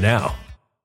now.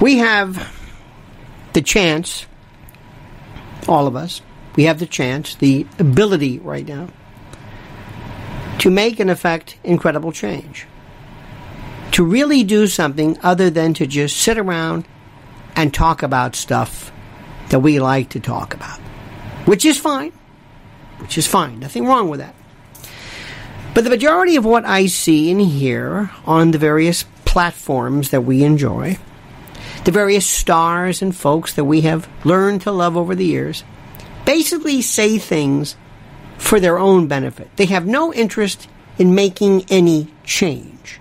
We have the chance, all of us, we have the chance, the ability right now to make and effect incredible change. To really do something other than to just sit around and talk about stuff that we like to talk about. Which is fine. Which is fine. Nothing wrong with that. But the majority of what I see and hear on the various platforms that we enjoy, the various stars and folks that we have learned to love over the years, basically say things for their own benefit. They have no interest in making any change.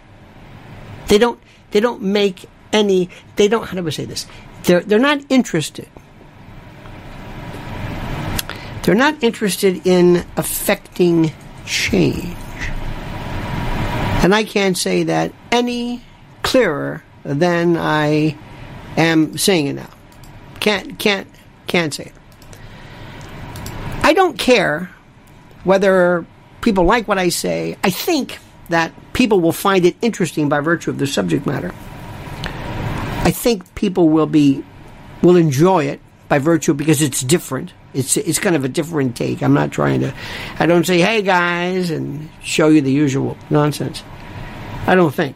They don't they don't make any they don't how do I say this? They're they're not interested. They're not interested in affecting change. And I can't say that any clearer than I am saying it now. Can't, can't, can't say it. I don't care whether people like what I say. I think that people will find it interesting by virtue of the subject matter. I think people will be will enjoy it by virtue because it's different. It's it's kind of a different take. I'm not trying to. I don't say, "Hey guys," and show you the usual nonsense. I don't think.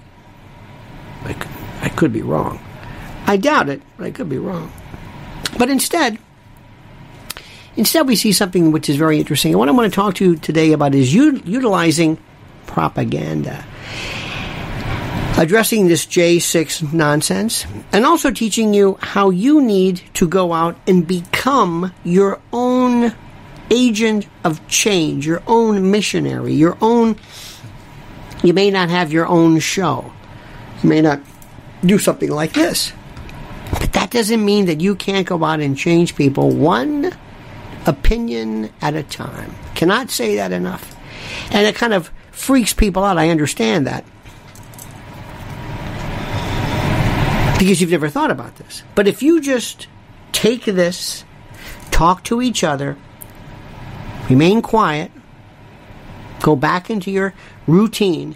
I I could be wrong. I doubt it, but I could be wrong. But instead, instead we see something which is very interesting. And what I want to talk to you today about is u- utilizing propaganda addressing this J6 nonsense, and also teaching you how you need to go out and become your own agent of change, your own missionary, your own. You may not have your own show. You may not do something like this. But that doesn't mean that you can't go out and change people one opinion at a time. Cannot say that enough. And it kind of freaks people out. I understand that. because you've never thought about this. But if you just take this, talk to each other, remain quiet, go back into your routine,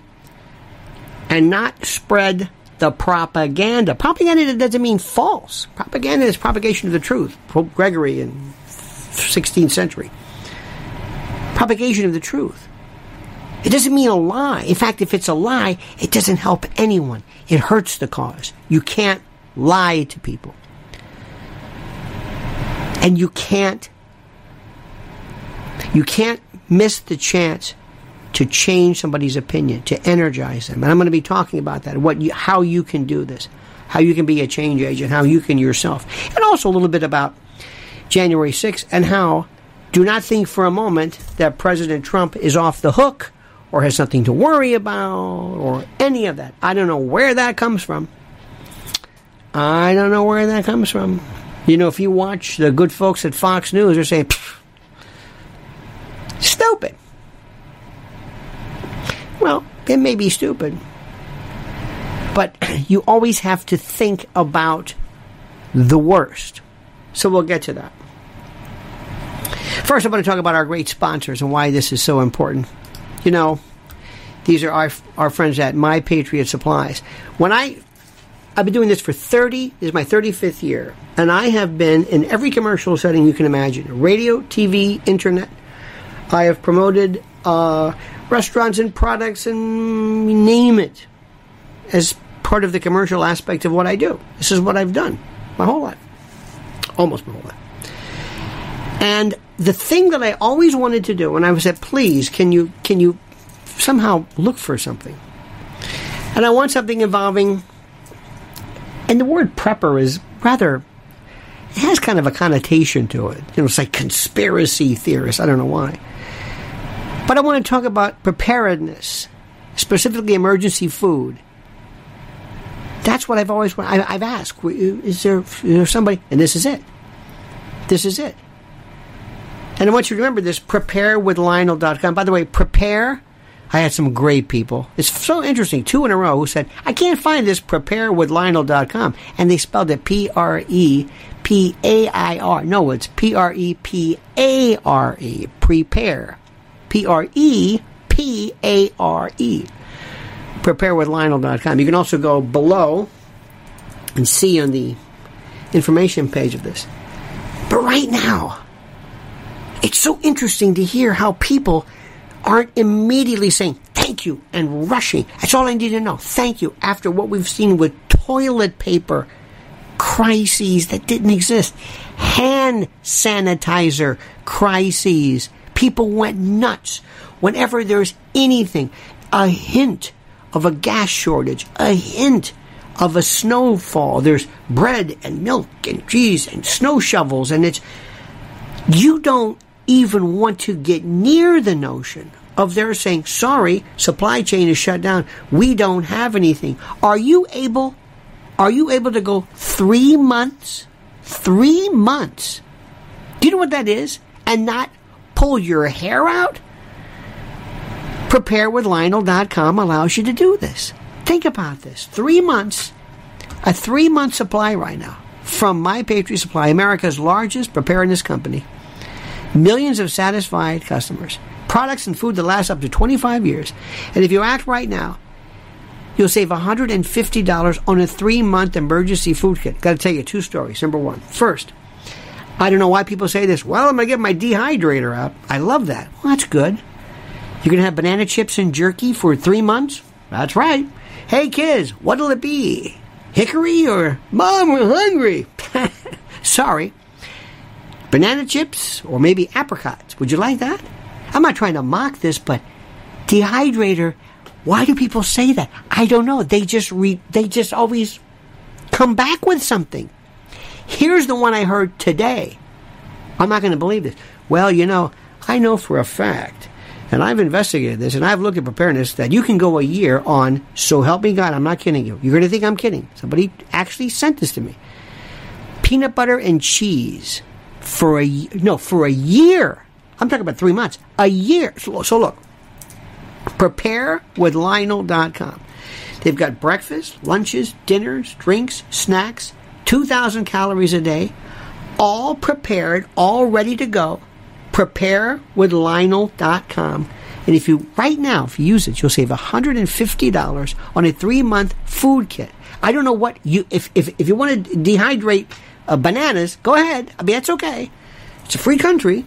and not spread the propaganda. Propaganda doesn't mean false. Propaganda is propagation of the truth. Pope Gregory in 16th century. Propagation of the truth. It doesn't mean a lie. In fact, if it's a lie, it doesn't help anyone. It hurts the cause. You can't lie to people. And you can't you can't miss the chance to change somebody's opinion, to energize them. And I'm going to be talking about that, what you, how you can do this, how you can be a change agent, how you can yourself. And also a little bit about January 6th and how do not think for a moment that President Trump is off the hook or has something to worry about or any of that. I don't know where that comes from. I don't know where that comes from. You know, if you watch the good folks at Fox News, they're saying, stupid. Well, it may be stupid. But you always have to think about the worst. So we'll get to that. First, I want to talk about our great sponsors and why this is so important you know, these are our, our friends at My Patriot Supplies. When I, I've been doing this for 30, this is my 35th year, and I have been in every commercial setting you can imagine radio, TV, internet. I have promoted uh, restaurants and products and name it as part of the commercial aspect of what I do. This is what I've done my whole life, almost my whole life. And the thing that I always wanted to do, and I was said, please, can you can you somehow look for something? And I want something involving, and the word prepper is rather, it has kind of a connotation to it. You know, it's like conspiracy theorist. I don't know why. But I want to talk about preparedness, specifically emergency food. That's what I've always I, I've asked. Is there, is there somebody? And this is it. This is it. And I want you to remember this preparewithlionel.com. By the way, prepare. I had some great people. It's so interesting. Two in a row who said, I can't find this preparewithlionel.com. And they spelled it P R E P A I R. No, it's P R E P A R E. Prepare. P R E P A R E. Preparewithlionel.com. You can also go below and see on the information page of this. But right now, it's so interesting to hear how people aren't immediately saying thank you and rushing. That's all I need to know. Thank you. After what we've seen with toilet paper crises that didn't exist, hand sanitizer crises. People went nuts whenever there's anything, a hint of a gas shortage, a hint of a snowfall. There's bread and milk and cheese and snow shovels, and it's you don't even want to get near the notion of their saying, sorry, supply chain is shut down. We don't have anything. Are you able, are you able to go three months, three months? Do you know what that is? And not pull your hair out? PrepareWithLionel.com allows you to do this. Think about this. Three months, a three month supply right now from My Patriot Supply, America's largest preparedness company. Millions of satisfied customers. Products and food that last up to 25 years. And if you act right now, you'll save $150 on a three month emergency food kit. Got to tell you two stories. Number one. First, I don't know why people say this. Well, I'm going to get my dehydrator out. I love that. Well, that's good. You're going to have banana chips and jerky for three months? That's right. Hey, kids, what'll it be? Hickory or Mom, we're hungry? Sorry. Banana chips or maybe apricots. Would you like that? I'm not trying to mock this, but dehydrator. Why do people say that? I don't know. They just re- they just always come back with something. Here's the one I heard today. I'm not going to believe this. Well, you know, I know for a fact, and I've investigated this, and I've looked at preparedness that you can go a year on. So help me God, I'm not kidding you. You're going to think I'm kidding. Somebody actually sent this to me. Peanut butter and cheese for a no for a year. I'm talking about three months. A year. So, so look, Lionel.com. They've got breakfast, lunches, dinners, drinks, snacks, 2,000 calories a day, all prepared, all ready to go. Preparewithlionel.com. And if you, right now, if you use it, you'll save $150 on a three month food kit. I don't know what you, if, if, if you want to dehydrate uh, bananas, go ahead. I mean, that's okay. It's a free country.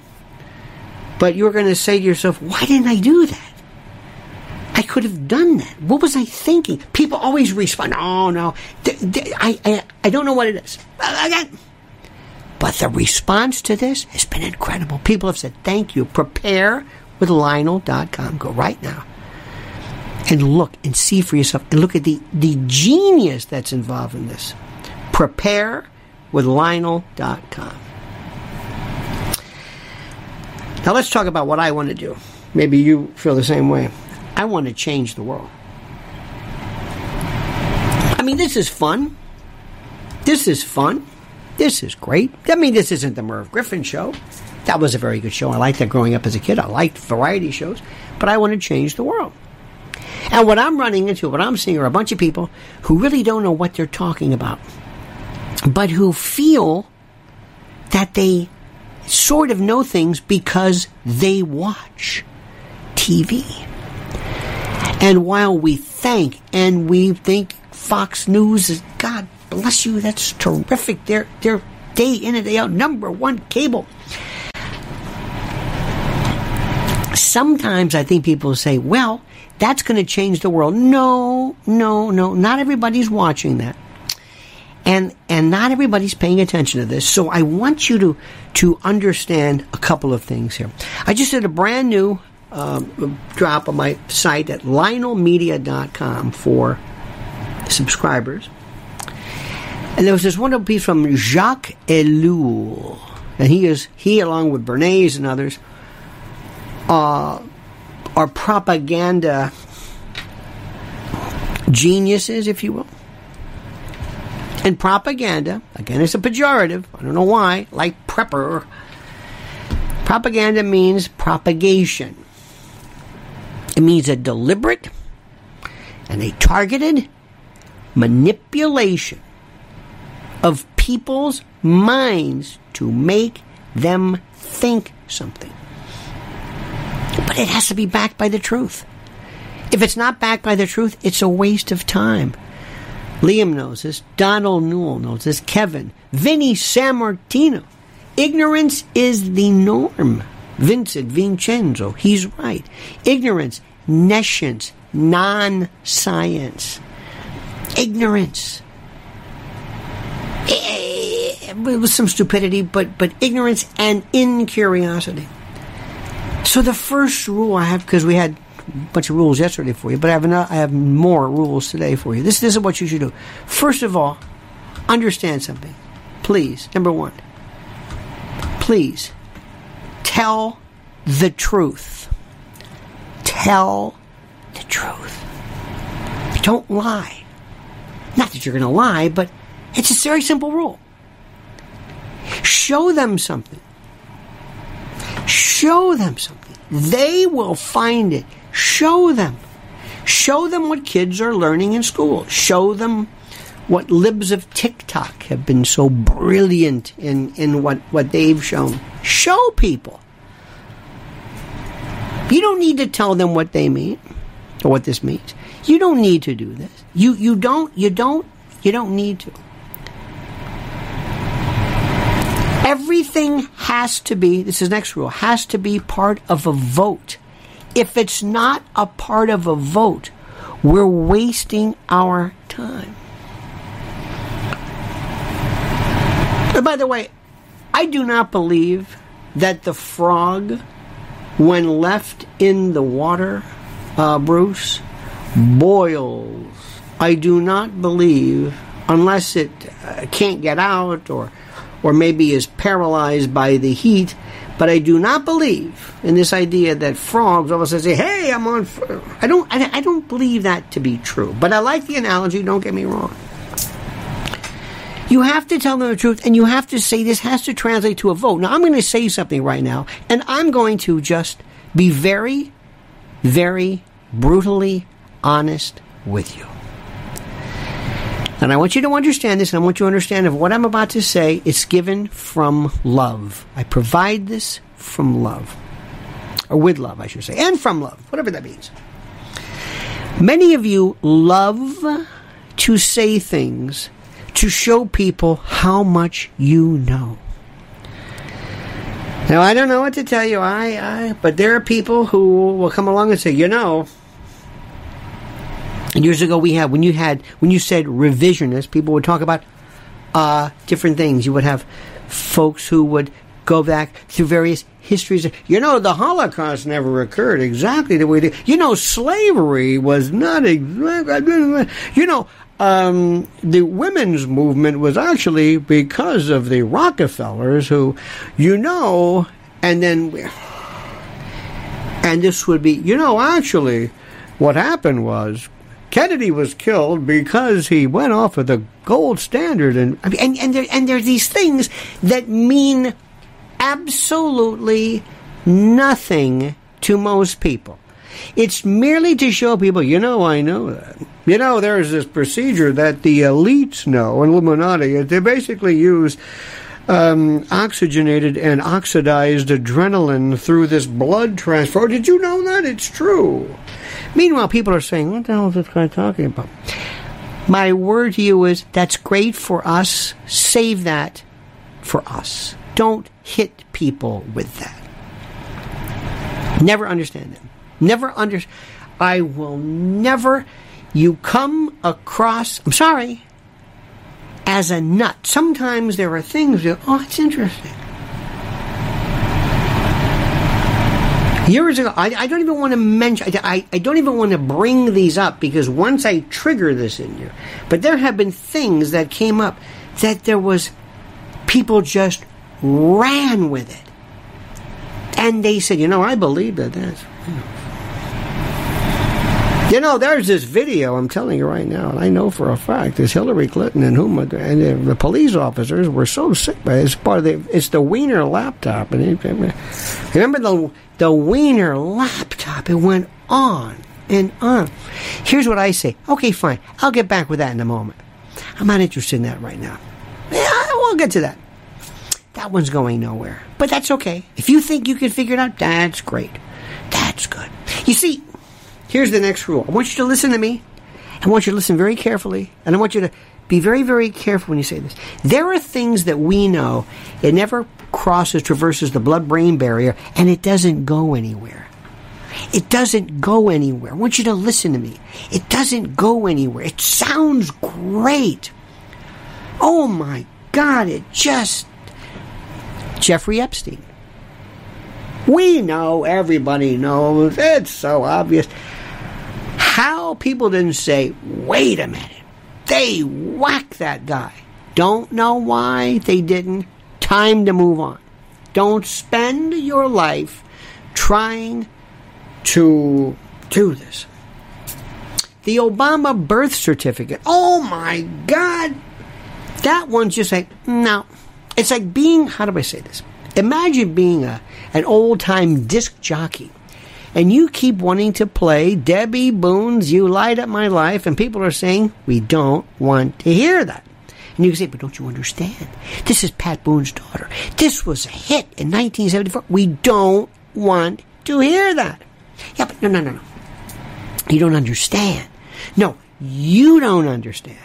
But you're going to say to yourself, why didn't I do that? I could have done that. What was I thinking? People always respond, oh no, I, I, I don't know what it is. But the response to this has been incredible. People have said, thank you. Prepare with Lionel.com. Go right now and look and see for yourself and look at the, the genius that's involved in this. Prepare with Lionel.com. Now let's talk about what I want to do. Maybe you feel the same way. I want to change the world. I mean, this is fun. This is fun. This is great. I mean, this isn't the Merv Griffin show. That was a very good show. I liked that growing up as a kid. I liked variety shows, but I want to change the world. And what I'm running into, what I'm seeing are a bunch of people who really don't know what they're talking about, but who feel that they sort of know things because they watch TV. And while we thank and we think Fox News is God bless you, that's terrific. They're they're day in and day out number one cable. Sometimes I think people say, well, that's going to change the world. No, no, no. Not everybody's watching that. And and not everybody's paying attention to this. So I want you to to understand a couple of things here. I just did a brand new um, drop on my site at lionelmedia.com for subscribers. And there was this wonderful piece from Jacques Ellul. And he is, he along with Bernays and others, uh, are propaganda geniuses, if you will. And propaganda, again, it's a pejorative. I don't know why, like prepper. Propaganda means propagation. It means a deliberate and a targeted manipulation of people's minds to make them think something. But it has to be backed by the truth. If it's not backed by the truth, it's a waste of time. Liam knows this. Donald Newell knows this. Kevin. Vinny Sammartino. Ignorance is the norm. Vincent Vincenzo. He's right. Ignorance nescience, non science, ignorance. Eh, eh, it was some stupidity, but, but ignorance and incuriosity. So the first rule I have, because we had a bunch of rules yesterday for you, but I have, enough, I have more rules today for you. This, this is what you should do. First of all, understand something. Please, number one, please tell the truth tell the truth. Don't lie. Not that you're going to lie, but it's a very simple rule. Show them something. Show them something. They will find it Show them. Show them what kids are learning in school. Show them what libs of TikTok have been so brilliant in, in what, what they've shown. Show people. You don't need to tell them what they mean or what this means. You don't need to do this. You you don't you don't you don't need to. Everything has to be, this is next rule, has to be part of a vote. If it's not a part of a vote, we're wasting our time. And by the way, I do not believe that the frog, when left in the water, uh, Bruce, boils. I do not believe, unless it uh, can't get out or, or maybe is paralyzed by the heat, but I do not believe in this idea that frogs all of a sudden say, "Hey, I'm on." I don't. I, I don't believe that to be true. But I like the analogy. Don't get me wrong. You have to tell them the truth, and you have to say this has to translate to a vote. Now, I'm going to say something right now, and I'm going to just be very, very brutally honest with you. And I want you to understand this, and I want you to understand if what I'm about to say is given from love. I provide this from love. Or with love, I should say. And from love, whatever that means. Many of you love to say things to show people how much you know. Now, I don't know what to tell you, I, I, but there are people who will come along and say, you know, years ago we had when you had when you said revisionist, people would talk about uh, different things. You would have folks who would go back through various histories. You know, the Holocaust never occurred exactly the way it. You know, slavery was not exactly. You know, um, the women's movement was actually because of the Rockefellers, who, you know, and then, and this would be, you know, actually, what happened was Kennedy was killed because he went off of the gold standard, and and and there and there's these things that mean absolutely nothing to most people. It's merely to show people, you know, I know that. You know, there's this procedure that the elites know, Illuminati. They basically use um, oxygenated and oxidized adrenaline through this blood transfer. Did you know that? It's true. Meanwhile, people are saying, what the hell is this guy talking about? My word to you is that's great for us. Save that for us. Don't hit people with that. Never understand them. Never under. I will never. You come across. I'm sorry. As a nut. Sometimes there are things that. Oh, it's interesting. Years ago, I, I don't even want to mention. I, I don't even want to bring these up because once I trigger this in you, but there have been things that came up that there was people just ran with it, and they said, you know, I believe that that's. You know, you know, there's this video, I'm telling you right now, and I know for a fact, there's Hillary Clinton and whom and the police officers were so sick by it. It's part of the, it's the Wiener laptop. And remember the, the Wiener laptop? It went on and on. Here's what I say. Okay, fine. I'll get back with that in a moment. I'm not interested in that right now. Yeah, we'll get to that. That one's going nowhere. But that's okay. If you think you can figure it out, that's great. That's good. You see, Here's the next rule. I want you to listen to me. I want you to listen very carefully. And I want you to be very, very careful when you say this. There are things that we know it never crosses, traverses the blood brain barrier, and it doesn't go anywhere. It doesn't go anywhere. I want you to listen to me. It doesn't go anywhere. It sounds great. Oh my God, it just. Jeffrey Epstein. We know, everybody knows, it's so obvious how people didn't say, wait a minute, they whacked that guy. Don't know why they didn't. Time to move on. Don't spend your life trying to do this. The Obama birth certificate. Oh my God. That one's just like, no. It's like being, how do I say this? Imagine being a, an old time disc jockey And you keep wanting to play Debbie Boone's You Light Up My Life, and people are saying, we don't want to hear that. And you can say, but don't you understand? This is Pat Boone's daughter. This was a hit in 1974. We don't want to hear that. Yeah, but no, no, no, no. You don't understand. No, you don't understand.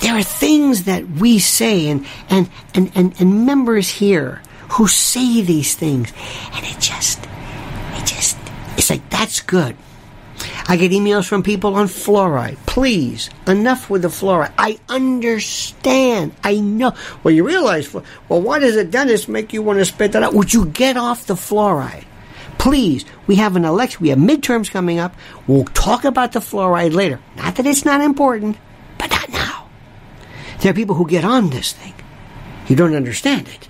There are things that we say and, and, and, and, and members here who say these things and it just, it just, like, that's good. I get emails from people on fluoride. Please, enough with the fluoride. I understand. I know. Well, you realize, well, why does a dentist make you want to spit that out? Would you get off the fluoride? Please, we have an election, we have midterms coming up. We'll talk about the fluoride later. Not that it's not important, but not now. There are people who get on this thing. You don't understand it.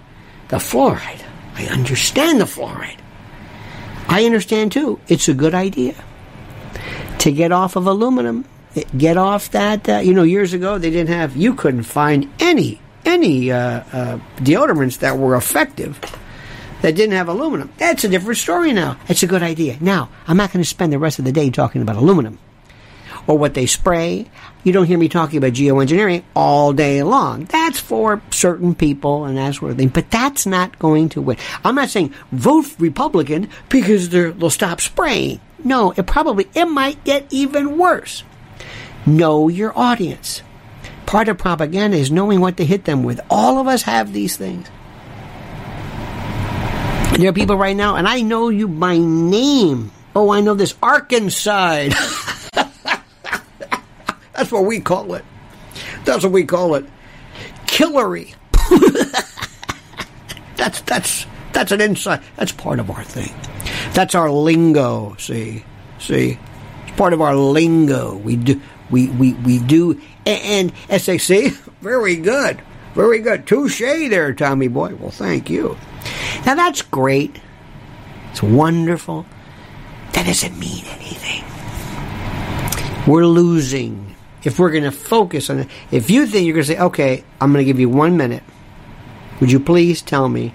The fluoride. I understand the fluoride. I understand too. It's a good idea to get off of aluminum. Get off that. Uh, you know, years ago they didn't have. You couldn't find any any uh, uh, deodorants that were effective that didn't have aluminum. That's a different story now. It's a good idea. Now, I'm not going to spend the rest of the day talking about aluminum or what they spray. You don't hear me talking about geoengineering all day long. That's for certain people and that sort of thing. But that's not going to win. I'm not saying vote Republican because they'll stop spraying. No, it probably it might get even worse. Know your audience. Part of propaganda is knowing what to hit them with. All of us have these things. There are people right now, and I know you by name. Oh, I know this Arkansas. That's what we call it. That's what we call it. Killery. that's that's that's an insight. That's part of our thing. That's our lingo. See, see, it's part of our lingo. We do, we we we do, and, and SAC. Very good, very good. Touche there, Tommy boy. Well, thank you. Now that's great. It's wonderful. That doesn't mean anything. We're losing if we're going to focus on it. If you think you're going to say, okay, I'm going to give you one minute, would you please tell me?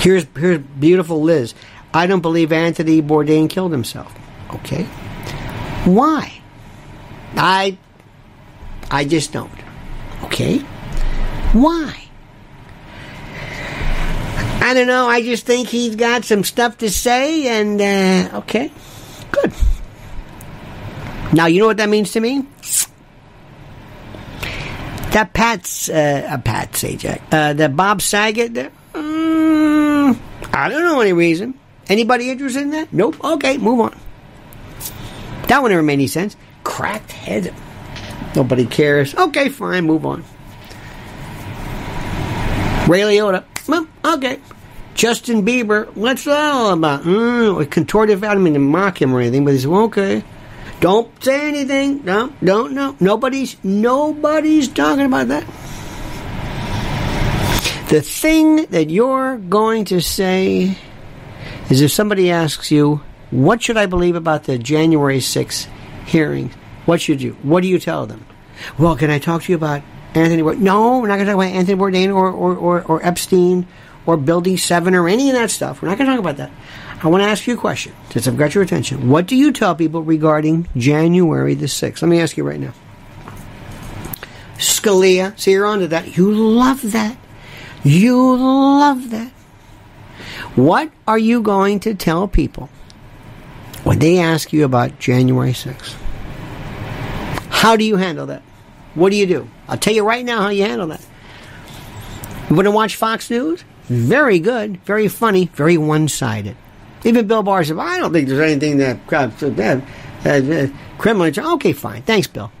Here's here's beautiful Liz. I don't believe Anthony Bourdain killed himself. Okay, why? I I just don't. Okay, why? I don't know. I just think he's got some stuff to say, and uh, okay. Now you know what that means to me. That Pat's uh, uh Pat Sajak, uh, that Bob Saget. Um, I don't know any reason. Anybody interested in that? Nope. Okay, move on. That one never made any sense. Cracked head. Nobody cares. Okay, fine, move on. Ray Liotta. Well, okay. Justin Bieber. What's that all about? Mm, A contorted. I don't mean to mock him or anything, but he's okay. Don't say anything. No, don't know. Nobody's nobody's talking about that. The thing that you're going to say is if somebody asks you, what should I believe about the January 6th hearing? What should you? What do you tell them? Well, can I talk to you about Anthony Bourdain? No, we're not going to talk about Anthony Bourdain or, or, or, or Epstein or Building 7 or any of that stuff. We're not going to talk about that. I want to ask you a question, since I've got your attention. What do you tell people regarding January the 6th? Let me ask you right now. Scalia, see, you're on to that. You love that. You love that. What are you going to tell people when they ask you about January 6th? How do you handle that? What do you do? I'll tell you right now how you handle that. You want to watch Fox News? Very good, very funny, very one sided. Even Bill Barr said, I don't think there's anything that uh, uh, criminal. Okay, fine. Thanks, Bill.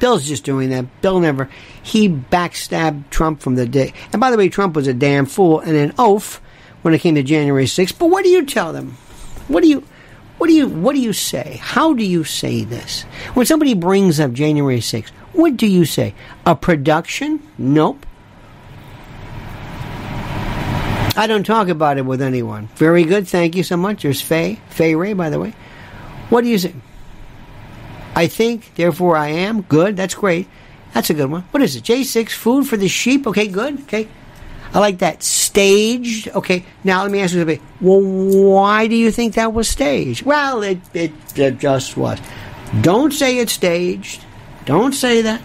Bill's just doing that. Bill never. He backstabbed Trump from the day. And by the way, Trump was a damn fool and an oaf when it came to January 6th. But what do you tell them? What do you. What do you what do you say? How do you say this? When somebody brings up January 6th, what do you say? A production? Nope. I don't talk about it with anyone. Very good, thank you so much. There's Faye, Faye Ray, by the way. What do you say? I think, therefore I am. Good, that's great. That's a good one. What is it? J6, food for the sheep. Okay, good. Okay. I like that. Staged. Okay, now let me ask you something. Well, why do you think that was staged? Well, it, it, it just was. Don't say it's staged. Don't say that.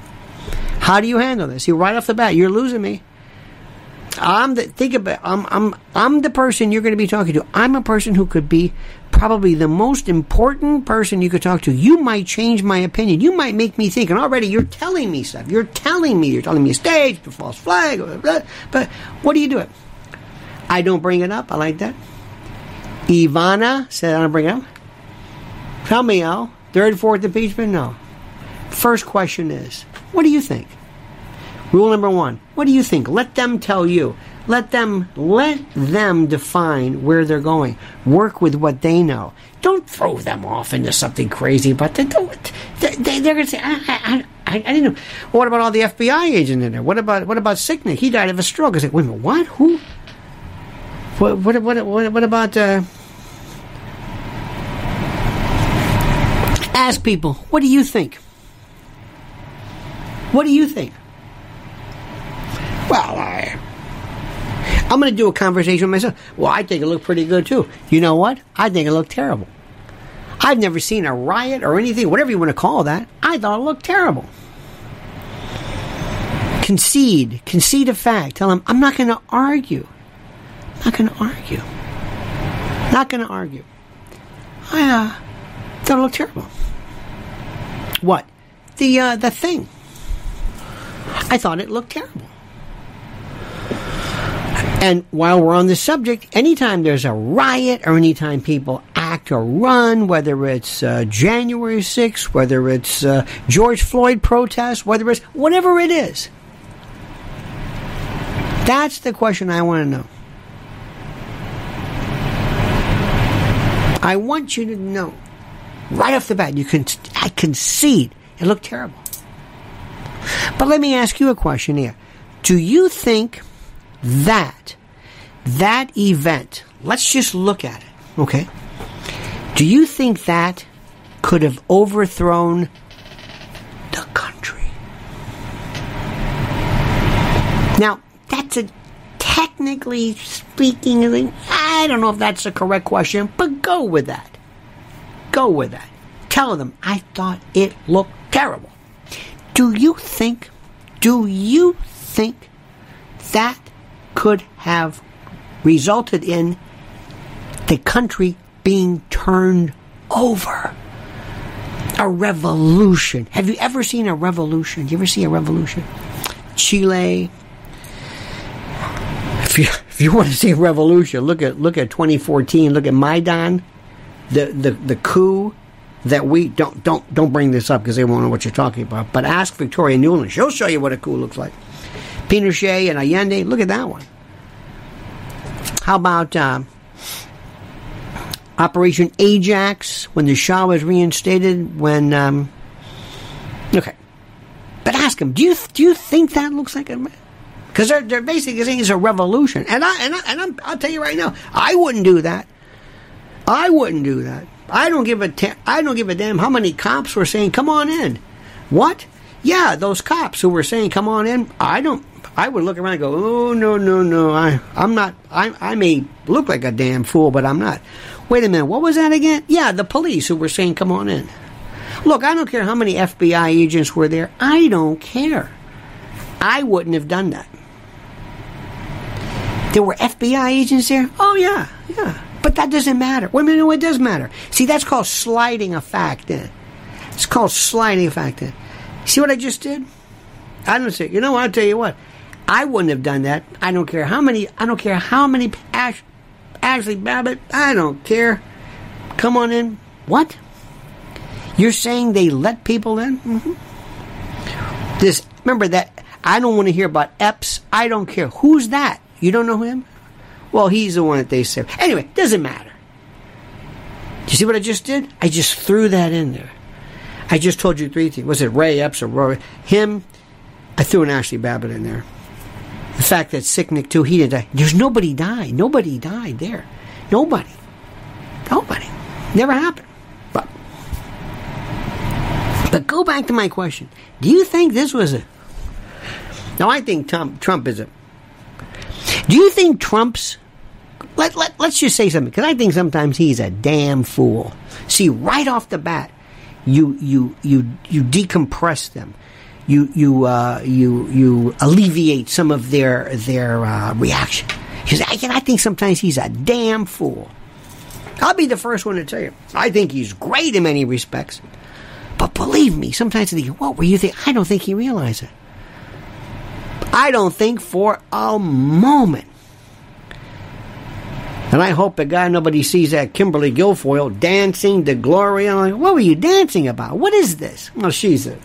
How do you handle this? See, right off the bat, you're losing me. I'm the think about I'm I'm I'm the person you're going to be talking to. I'm a person who could be probably the most important person you could talk to. You might change my opinion. You might make me think. And already you're telling me stuff. You're telling me. You're telling me a stage, a false flag. Blah, blah, but what do you do it? I don't bring it up. I like that. Ivana said I don't bring it up. Tell me, Al. Third, fourth impeachment? No. First question is, what do you think? Rule number one, what do you think? Let them tell you. Let them let them define where they're going. Work with what they know. Don't throw them off into something crazy. But they don't. They, are going to say, I, I, I, I, didn't know. What about all the FBI agents in there? What about what about Sicknick? He died of a stroke. I said, wait a minute, what? Who? What? What? What? What, what about? Uh, ask people. What do you think? What do you think? Well, I, I'm going to do a conversation with myself. Well, I think it looked pretty good too. You know what? I think it looked terrible. I've never seen a riot or anything, whatever you want to call that. I thought it looked terrible. Concede, concede a fact. Tell them I'm not going to argue. Not going to argue. Not going to argue. I uh, thought it looked terrible. What? The uh, the thing. I thought it looked terrible. And while we're on the subject, anytime there's a riot or anytime people act or run, whether it's uh, January 6th, whether it's uh, George Floyd protest, whether it's whatever it is, that's the question I want to know. I want you to know right off the bat, you can I concede it looked terrible. But let me ask you a question here. Do you think that that event, let's just look at it, okay? Do you think that could have overthrown the country? Now, that's a technically speaking, I don't know if that's the correct question, but go with that. Go with that. Tell them, I thought it looked terrible. Do you think, do you think that could have resulted in the country being turned over. A revolution. Have you ever seen a revolution? You ever see a revolution? Chile. If you, if you want to see a revolution, look at look at 2014. Look at Maidan, the the, the coup that we don't don't don't bring this up because they won't know what you're talking about. But ask Victoria Nuland; she'll show you what a coup looks like. Pinochet and Allende. Look at that one. How about uh, Operation Ajax when the Shah was reinstated? When um, okay, but ask him. Do you do you think that looks like a because they're they're basically saying it's a revolution, and I and, I, and I'm, I'll tell you right now, I wouldn't do that. I wouldn't do that. I don't give a I don't give a damn how many cops were saying, "Come on in." What? Yeah, those cops who were saying, "Come on in." I don't. I would look around and go, "Oh no, no, no! I, I'm not. I, I may look like a damn fool, but I'm not." Wait a minute. What was that again? Yeah, the police who were saying, "Come on in." Look, I don't care how many FBI agents were there. I don't care. I wouldn't have done that. There were FBI agents there. Oh yeah, yeah. But that doesn't matter. Wait a minute, no, it does matter. See, that's called sliding a fact in. It's called sliding a fact in. See what I just did? I don't say. You know, what, I'll tell you what. I wouldn't have done that. I don't care how many. I don't care how many. Ash, Ashley Babbitt. I don't care. Come on in. What? You're saying they let people in? Mm-hmm. This. Remember that. I don't want to hear about Epps. I don't care. Who's that? You don't know him? Well, he's the one that they said. Anyway, doesn't matter. You see what I just did? I just threw that in there. I just told you three things. Was it Ray Epps or Roy? Him? I threw an Ashley Babbitt in there. The fact that Sicknick too, he didn't die. There's nobody died. Nobody died there. Nobody. Nobody. Never happened. But but go back to my question. Do you think this was a? Now I think Trump Trump is a. Do you think Trump's let, let, let's just say something because I think sometimes he's a damn fool. See, right off the bat, you you you you decompress them, you you uh, you you alleviate some of their their uh, reaction. Because I, I think sometimes he's a damn fool. I'll be the first one to tell you. I think he's great in many respects. But believe me, sometimes I think, what were you thinking? I don't think he realized it. I don't think for a moment. And I hope to God nobody sees that Kimberly Guilfoyle dancing to glory. I'm like, what were you dancing about? What is this? Well, she's a,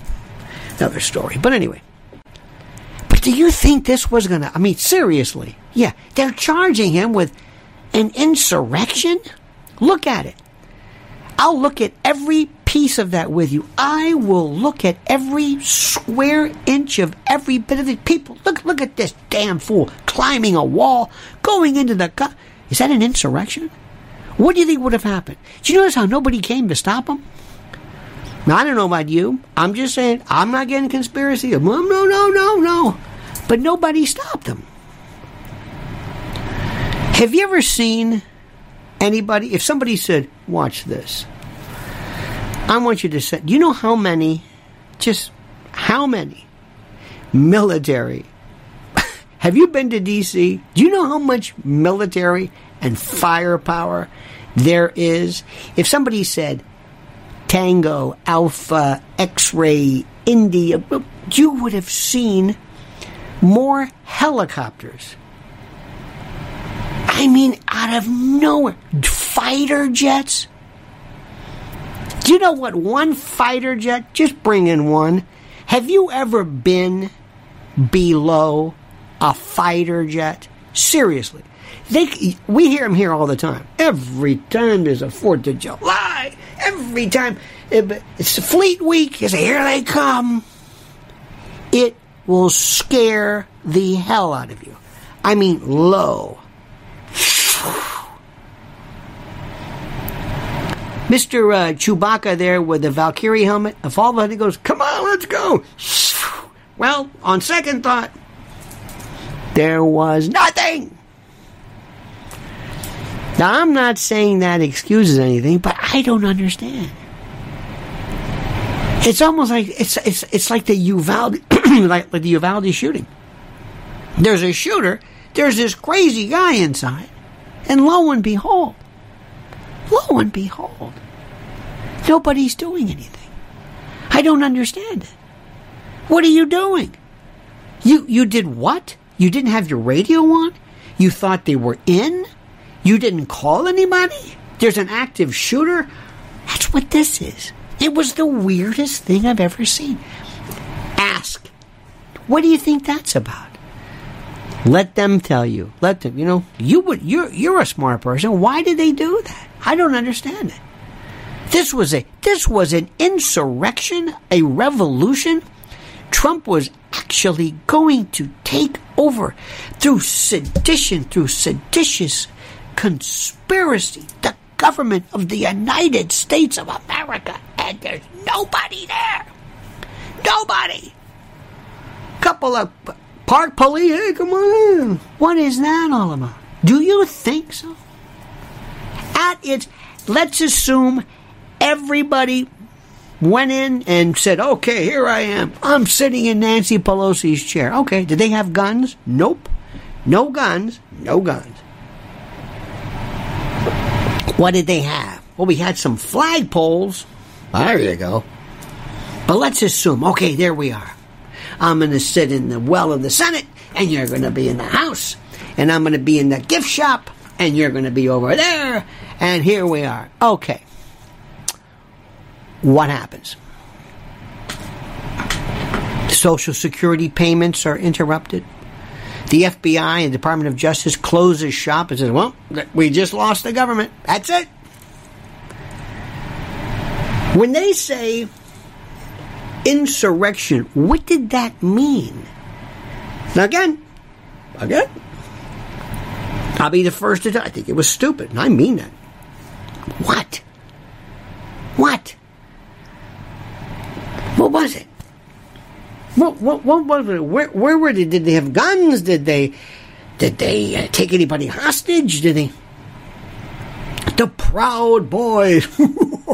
another story. But anyway. But do you think this was going to, I mean, seriously, yeah, they're charging him with an insurrection? Look at it. I'll look at every piece of that with you. I will look at every square inch of every bit of it. People, look, look at this damn fool climbing a wall, going into the. Cu- Is that an insurrection? What do you think would have happened? Do you notice how nobody came to stop him? Now, I don't know about you. I'm just saying, I'm not getting conspiracy. No, no, no, no, no. But nobody stopped them. Have you ever seen anybody, if somebody said, watch this, I want you to say, do you know how many, just how many military, have you been to DC? Do you know how much military and firepower there is? If somebody said Tango, Alpha, X ray, India, you would have seen more helicopters I mean, out of nowhere. Fighter jets? Do you know what one fighter jet? Just bring in one. Have you ever been below a fighter jet? Seriously. They, we hear them here all the time. Every time there's a 4th of July, every time it's Fleet Week, you say, here they come. It will scare the hell out of you. I mean, low. Mr. Uh, Chewbacca there with the Valkyrie helmet, if all of it goes, come on, let's go. Well, on second thought, there was nothing. Now, I'm not saying that excuses anything, but I don't understand. It's almost like it's it's it's like the Uvalde like, like the Uvalde shooting. There's a shooter. There's this crazy guy inside, and lo and behold, lo and behold, nobody's doing anything. I don't understand it. What are you doing? You you did what? You didn't have your radio on? You thought they were in? You didn't call anybody? There's an active shooter? That's what this is. It was the weirdest thing I've ever seen. Ask. What do you think that's about? Let them tell you. Let them. You know, you would. You're you're a smart person. Why did they do that? I don't understand it. This was a this was an insurrection, a revolution. Trump was actually going to take over through sedition, through seditious conspiracy, the government of the United States of America, and there's nobody there. Nobody. Couple of Park police, hey, come on in. What is that all about? Do you think so? At its, let's assume everybody went in and said, okay, here I am. I'm sitting in Nancy Pelosi's chair. Okay, did they have guns? Nope. No guns, no guns. What did they have? Well, we had some flagpoles. There you go. But let's assume, okay, there we are. I'm going to sit in the well of the Senate, and you're going to be in the House, and I'm going to be in the gift shop, and you're going to be over there, and here we are. Okay. What happens? Social Security payments are interrupted. The FBI and Department of Justice closes shop and says, well, we just lost the government. That's it. When they say insurrection. What did that mean? Now, again, again, I'll be the first to tell. I think it was stupid, and I mean that. What? What? What was it? What, what, what it? Where, where were they? Did they have guns? Did they Did they uh, take anybody hostage? Did they? The Proud Boys.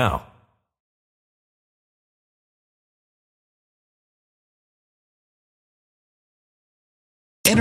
now.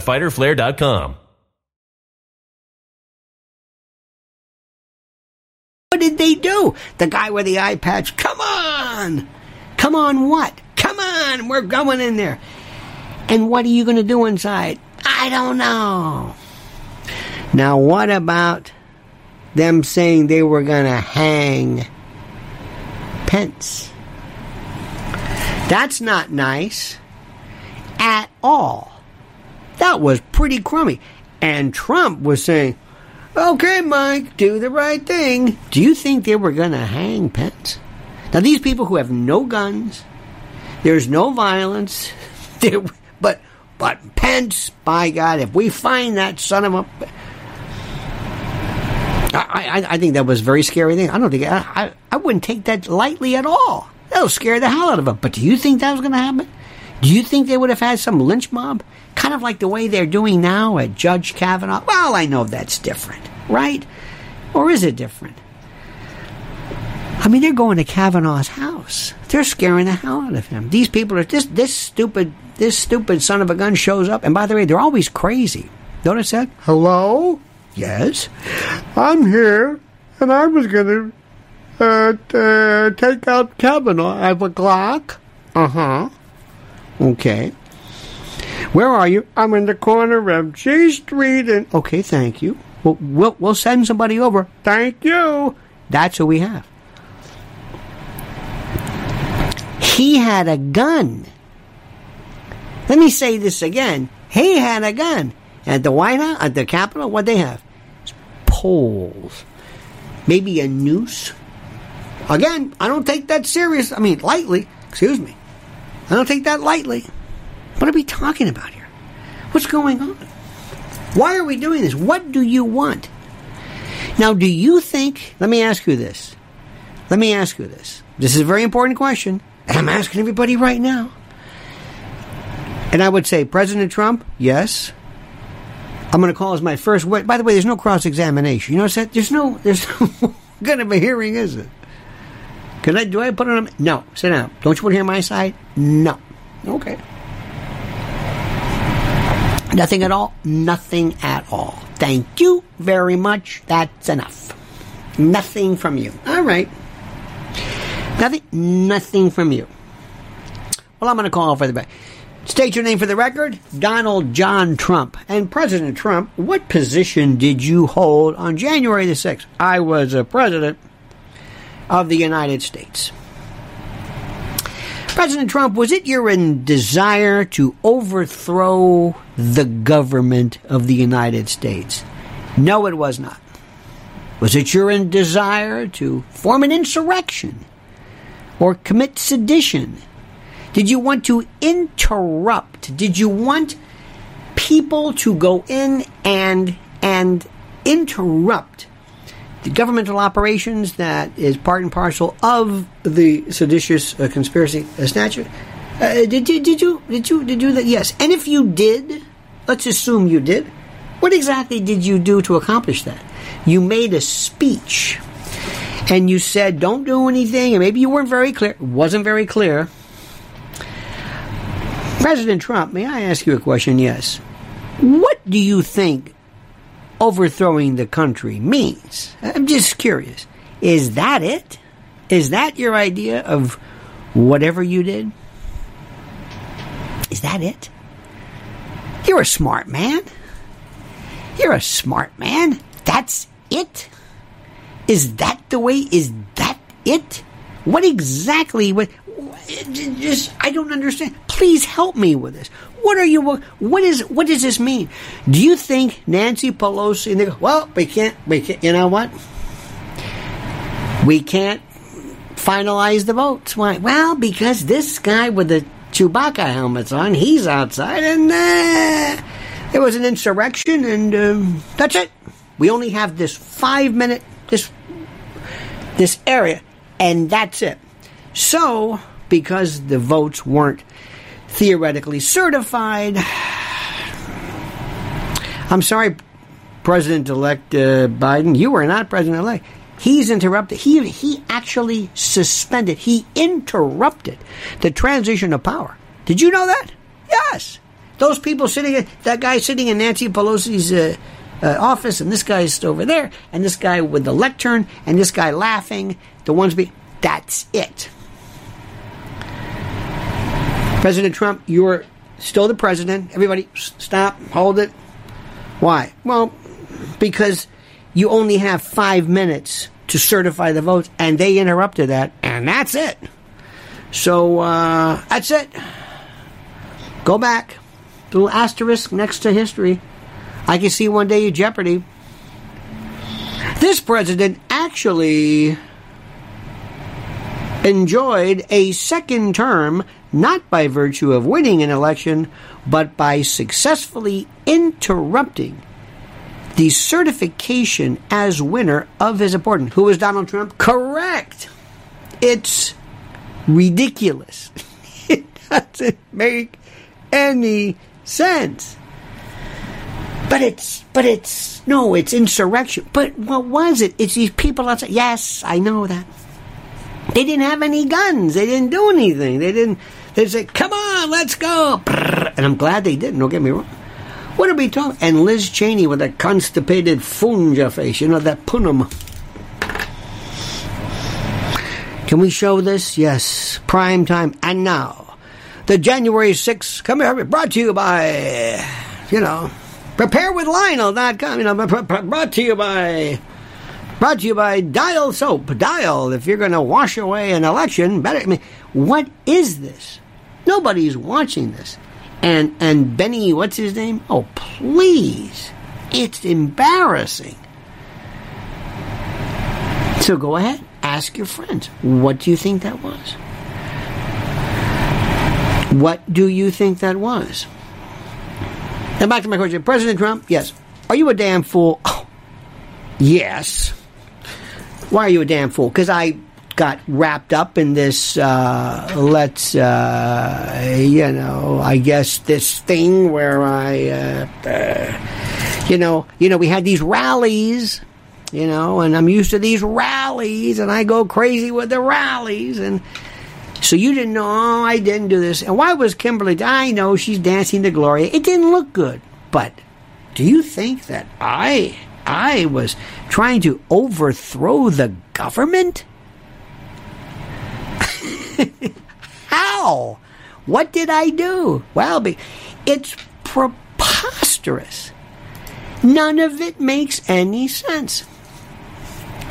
www.fighterflare.com. What did they do? The guy with the eye patch, come on! Come on, what? Come on, we're going in there. And what are you going to do inside? I don't know. Now, what about them saying they were going to hang Pence? That's not nice at all. That was pretty crummy. And Trump was saying, okay, Mike, do the right thing. Do you think they were going to hang Pence? Now, these people who have no guns, there's no violence, but but Pence, by God, if we find that son of a, I, I, I think that was a very scary thing. I don't think I, I, I wouldn't take that lightly at all. That'll scare the hell out of them. But do you think that was going to happen? Do you think they would have had some lynch mob? Kind of like the way they're doing now at Judge Kavanaugh? Well, I know that's different, right? Or is it different? I mean, they're going to Kavanaugh's house. They're scaring the hell out of him. These people are this this stupid this stupid son of a gun shows up, and by the way, they're always crazy. Notice that? Hello? Yes. I'm here, and I was gonna uh, uh, take out Kavanaugh. I have a Glock. Uh huh. Okay. Where are you? I'm in the corner of G Street and. Okay, thank you. We'll, we'll, we'll send somebody over. Thank you. That's who we have. He had a gun. Let me say this again. He had a gun. At the White House, at the Capitol, what they have? Poles. Maybe a noose. Again, I don't take that serious. I mean, lightly. Excuse me. I don't take that lightly. What are we talking about here? What's going on? Why are we doing this? What do you want? Now, do you think, let me ask you this. Let me ask you this. This is a very important question, and I'm asking everybody right now. And I would say, President Trump, yes. I'm going to call as my first witness. By the way, there's no cross examination. You know what I'm? There's no, there's no good of a hearing, is it? Can I, do I put it on? No. Sit down. Don't you want to hear my side? No. Okay. Nothing at all? Nothing at all. Thank you very much. That's enough. Nothing from you. All right. Nothing, nothing from you. Well, I'm going to call for the back. State your name for the record Donald John Trump. And President Trump, what position did you hold on January the 6th? I was a president of the United States. President Trump, was it your desire to overthrow the government of the United States? No, it was not. Was it your desire to form an insurrection or commit sedition? Did you want to interrupt? Did you want people to go in and and interrupt the governmental operations that is part and parcel of the seditious uh, conspiracy uh, statute. Uh, did you did you did you did you that? Yes. And if you did, let's assume you did. What exactly did you do to accomplish that? You made a speech, and you said, "Don't do anything," and maybe you weren't very clear. Wasn't very clear. President Trump, may I ask you a question? Yes. What do you think overthrowing the country means. I'm just curious. Is that it? Is that your idea of whatever you did? Is that it? You're a smart man. You're a smart man. That's it? Is that the way? Is that it? What exactly? What? Just I don't understand. Please help me with this. What are you? What is? What does this mean? Do you think Nancy Pelosi? And they go, well, we can't. We can't. You know what? We can't finalize the votes. Why? Well, because this guy with the Chewbacca helmets on, he's outside, and uh, there was an insurrection, and um, that's it. We only have this five minute this this area, and that's it. So, because the votes weren't theoretically certified. I'm sorry, President elect uh, Biden, you are not President elect. He's interrupted. He, he actually suspended, he interrupted the transition of power. Did you know that? Yes. Those people sitting, that guy sitting in Nancy Pelosi's uh, uh, office, and this guy's over there, and this guy with the lectern, and this guy laughing, the ones be, that's it. President Trump, you're still the president. Everybody, stop, hold it. Why? Well, because you only have five minutes to certify the votes, and they interrupted that, and that's it. So uh, that's it. Go back. Little asterisk next to history. I can see one day you Jeopardy. This president actually enjoyed a second term not by virtue of winning an election, but by successfully interrupting the certification as winner of his opponent. Who was Donald Trump? Correct. It's ridiculous. it doesn't make any sense. But it's, but it's, no, it's insurrection. But what was it? It's these people outside. Yes, I know that. They didn't have any guns. They didn't do anything. They didn't, they say, come on, let's go. And I'm glad they didn't, don't get me wrong. What are we talking? And Liz Cheney with a constipated funja face, you know, that punum. Can we show this? Yes. Prime time. And now, the January 6th, come here, brought to you by, you know, preparewithlionel.com, you know, brought to you by Brought to you by Dial Soap. Dial, if you're going to wash away an election, better. I mean, what is this? Nobody's watching this. and and Benny, what's his name? Oh, please. It's embarrassing. So go ahead, ask your friends. What do you think that was? What do you think that was? And back to my question. President Trump, yes. Are you a damn fool? Oh, yes. Why are you a damn fool? Because I got wrapped up in this, uh, let's, uh, you know, I guess this thing where I, uh, uh, you know, you know, we had these rallies, you know, and I'm used to these rallies, and I go crazy with the rallies, and so you didn't know, oh, I didn't do this. And why was Kimberly, I know she's dancing to Gloria. It didn't look good. But do you think that I I was trying to overthrow the government? How? What did I do? Well, it's preposterous. None of it makes any sense.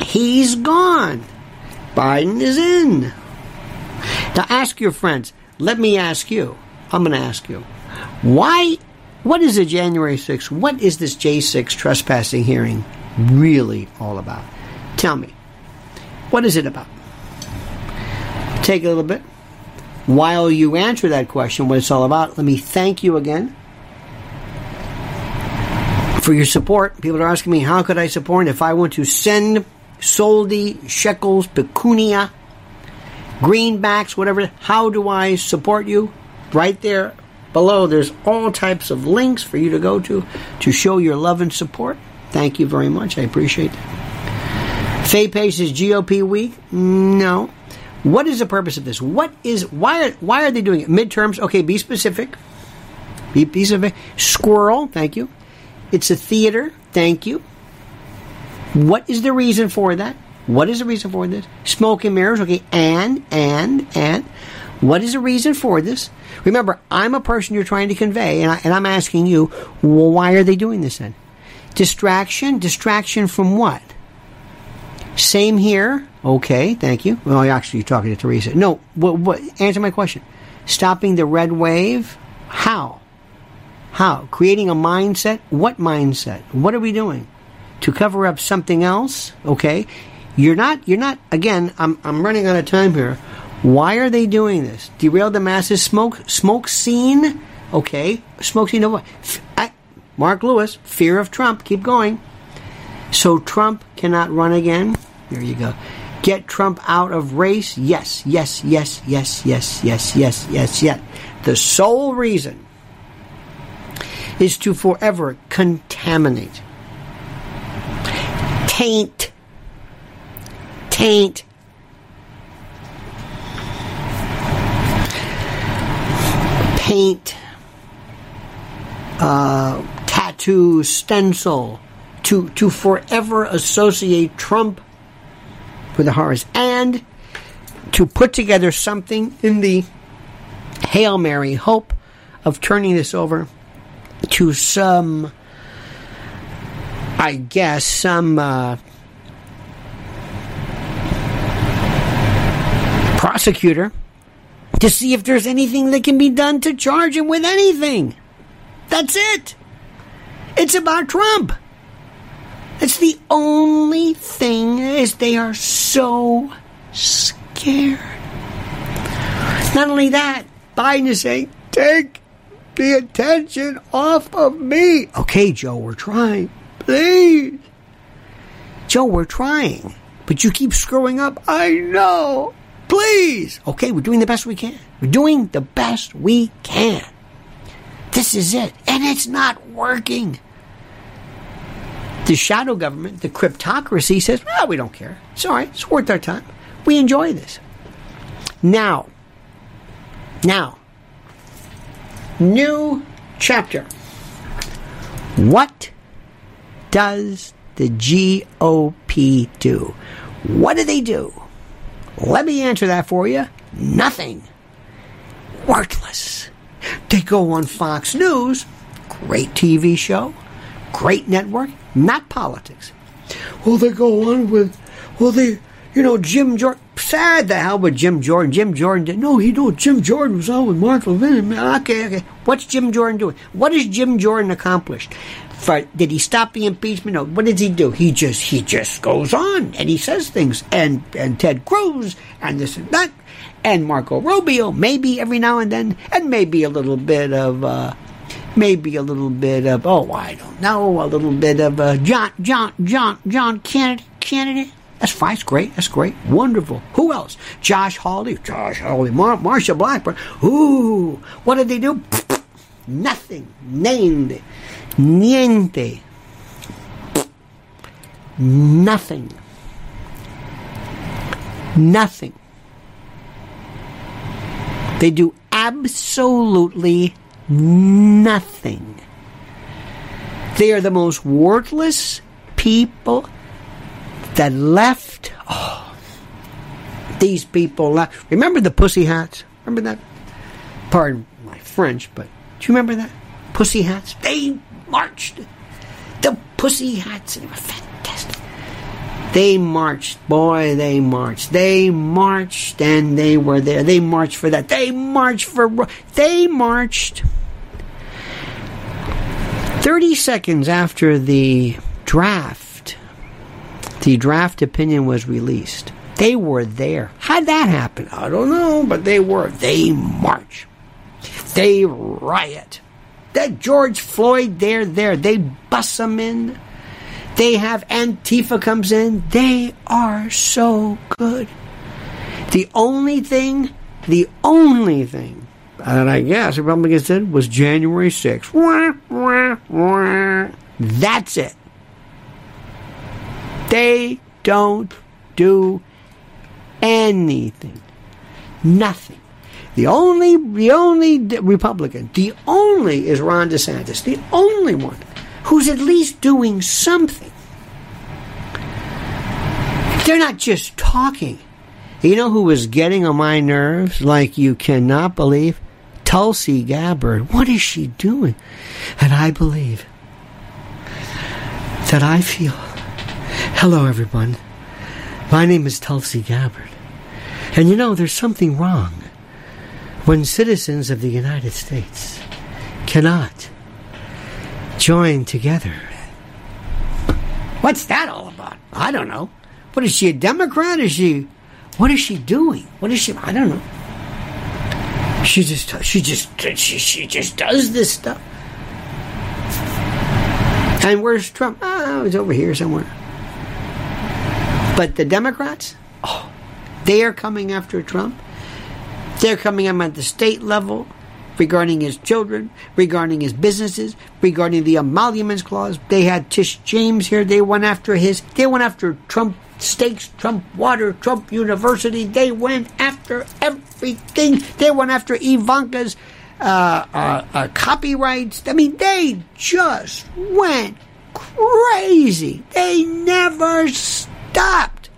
He's gone. Biden is in. Now ask your friends. Let me ask you. I'm going to ask you. Why? What is a January 6th? What is this J6 trespassing hearing really all about? Tell me. What is it about? Take a little bit. While you answer that question, what it's all about, let me thank you again for your support. People are asking me, how could I support if I want to send soldi, shekels, pecunia, greenbacks, whatever. How do I support you? Right there below, there's all types of links for you to go to to show your love and support. Thank you very much. I appreciate that. Faye Pace is GOP week? No. What is the purpose of this? What is why are why are they doing it? Midterms? Okay, be specific. Be, be specific. Squirrel, thank you. It's a theater, thank you. What is the reason for that? What is the reason for this? Smoke and mirrors, okay, and, and, and. What is the reason for this? Remember, I'm a person you're trying to convey, and, I, and I'm asking you, well, why are they doing this then? Distraction? Distraction from what? Same here. Okay, thank you. Well, actually, you're talking to Teresa. No, what, what, answer my question. Stopping the red wave? How? How? Creating a mindset? What mindset? What are we doing? To cover up something else? Okay. You're not, you're not, again, I'm, I'm running out of time here. Why are they doing this? Derail the masses, smoke, smoke scene? Okay. Smoke scene of what? Mark Lewis, fear of Trump. Keep going. So Trump cannot run again? There you go. Get Trump out of race? Yes, yes, yes, yes, yes, yes, yes, yes, yes. The sole reason is to forever contaminate, taint, taint. Paint, uh, tattoo, stencil, to, to forever associate Trump with the horrors, and to put together something in the Hail Mary hope of turning this over to some, I guess, some uh, prosecutor to see if there's anything that can be done to charge him with anything. That's it. It's about Trump. It's the only thing is they are so scared. Not only that, Biden is saying, take the attention off of me. Okay, Joe, we're trying. Please. Joe, we're trying. But you keep screwing up. I know. Please. Okay, we're doing the best we can. We're doing the best we can. This is it. And it's not working. The shadow government, the cryptocracy says, well, we don't care. It's all right. It's worth our time. We enjoy this. Now, now, new chapter. What does the GOP do? What do they do? Let me answer that for you. Nothing. Worthless. They go on Fox News, great TV show, great network, not politics. Well, they go on with, well, they, you know, Jim Jordan. sad the hell with Jim Jordan. Jim Jordan did no, he know Jim Jordan was on with Mark Levin. Okay, okay. What's Jim Jordan doing? What has Jim Jordan accomplished? For, did he stop the impeachment? No. What does he do? He just he just goes on and he says things. And and Ted Cruz and this and that and Marco Rubio maybe every now and then and maybe a little bit of. Uh, maybe a little bit of oh I don't know a little bit of uh, John John John John Kennedy Kennedy that's fine. That's great. That's great. Wonderful. Who else? Josh Hawley. Josh Hawley. Mar- Marsha Blackburn. Ooh. What did they do? Nothing. Named. Niente. Nothing. Nothing. They do absolutely nothing. They are the most worthless people that left. Oh, these people left. Remember the pussy hats? Remember that? Pardon my French, but do you remember that? Pussy hats? They marched. The pussy hats. They were fantastic. They marched, boy, they marched. They marched and they were there. They marched for that. They marched for. They marched. 30 seconds after the draft, the draft opinion was released. They were there. How'd that happen? I don't know, but they were. They march. They riot. That George Floyd, they're there. They bust them in. They have Antifa comes in. They are so good. The only thing, the only thing that I guess the Republicans did was January 6th. That's it. They don't do anything. Nothing. The only, the only Republican, the only is Ron DeSantis, the only one who's at least doing something. They're not just talking. You know who was getting on my nerves like you cannot believe? Tulsi Gabbard. What is she doing? And I believe that I feel. Hello, everyone. My name is Tulsi Gabbard. And you know, there's something wrong when citizens of the United States cannot join together. What's that all about? I don't know. What is she a Democrat? Is she what is she doing? What is she I don't know. She just she just she, she just does this stuff. And where's Trump? Ah, oh, he's over here somewhere. But the Democrats, oh, they are coming after Trump. They're coming him at the state level regarding his children, regarding his businesses, regarding the emoluments clause. They had Tish James here. They went after his. They went after Trump steaks, Trump water, Trump University. They went after everything. They went after Ivanka's uh, uh, uh, copyrights. I mean, they just went crazy. They never stopped.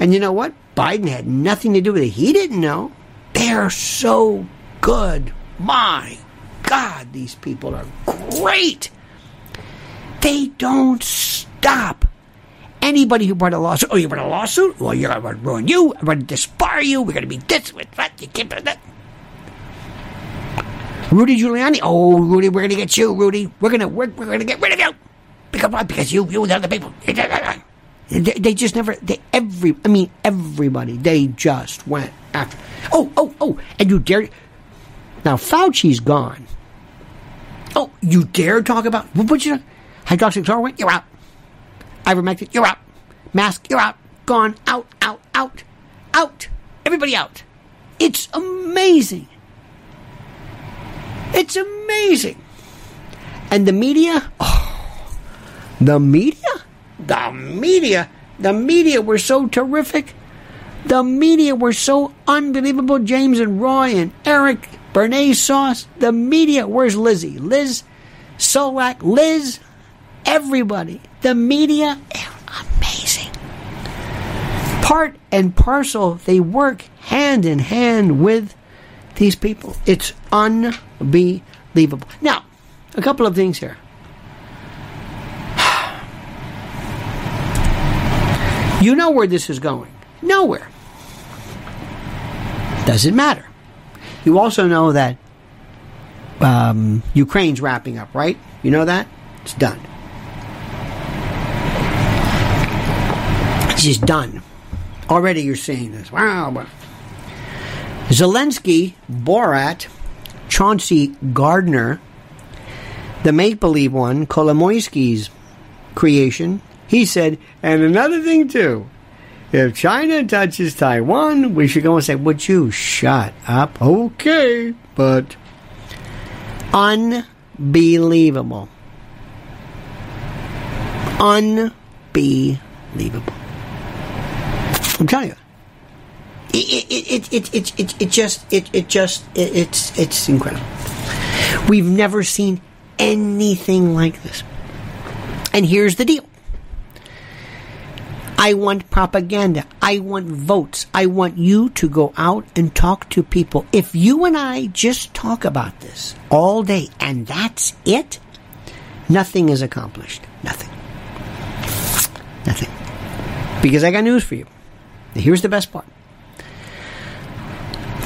And you know what? Biden had nothing to do with it. He didn't know. They're so good. My God, these people are great. They don't stop. Anybody who brought a lawsuit, oh, you brought a lawsuit? Well, you're going to ruin you. I'm going to disbar you. We're going to be this with that. You can't do that. Rudy Giuliani. Oh, Rudy, we're going to get you, Rudy. We're going to we're, we're going to get rid of you because why? Because you you and the other people. They, they just never. They every. I mean, everybody. They just went after. Oh, oh, oh! And you dare. Now Fauci's gone. Oh, you dare talk about what you hydroxychloroquine? You're out. Ivermectin, you're out. Mask, you're out. Gone. Out. Out. Out. Out. Everybody out. It's amazing. It's amazing. And the media, oh, the media, the media, the media were so terrific. The media were so unbelievable. James and Roy and Eric, Bernays Sauce. The media, where's Lizzie? Liz Solak, Liz, everybody. The media, amazing. Part and parcel, they work hand in hand with these people. It's unbelievable. Now, a couple of things here. You know where this is going. Nowhere. Doesn't matter. You also know that um, Ukraine's wrapping up, right? You know that? It's done. Just done. Already you're seeing this. Wow. Zelensky, Borat, Chauncey Gardiner, the make believe one, Kolomoisky's creation, he said, and another thing too, if China touches Taiwan, we should go and say, Would you shut up? Okay, but unbelievable. Unbelievable. I'm telling you. It, it, it, it, it, it, just, it, it just, it, it's, it's incredible. We've never seen anything like this. And here's the deal. I want propaganda. I want votes. I want you to go out and talk to people. If you and I just talk about this all day and that's it, nothing is accomplished. Nothing. Nothing. Because I got news for you. Here's the best part.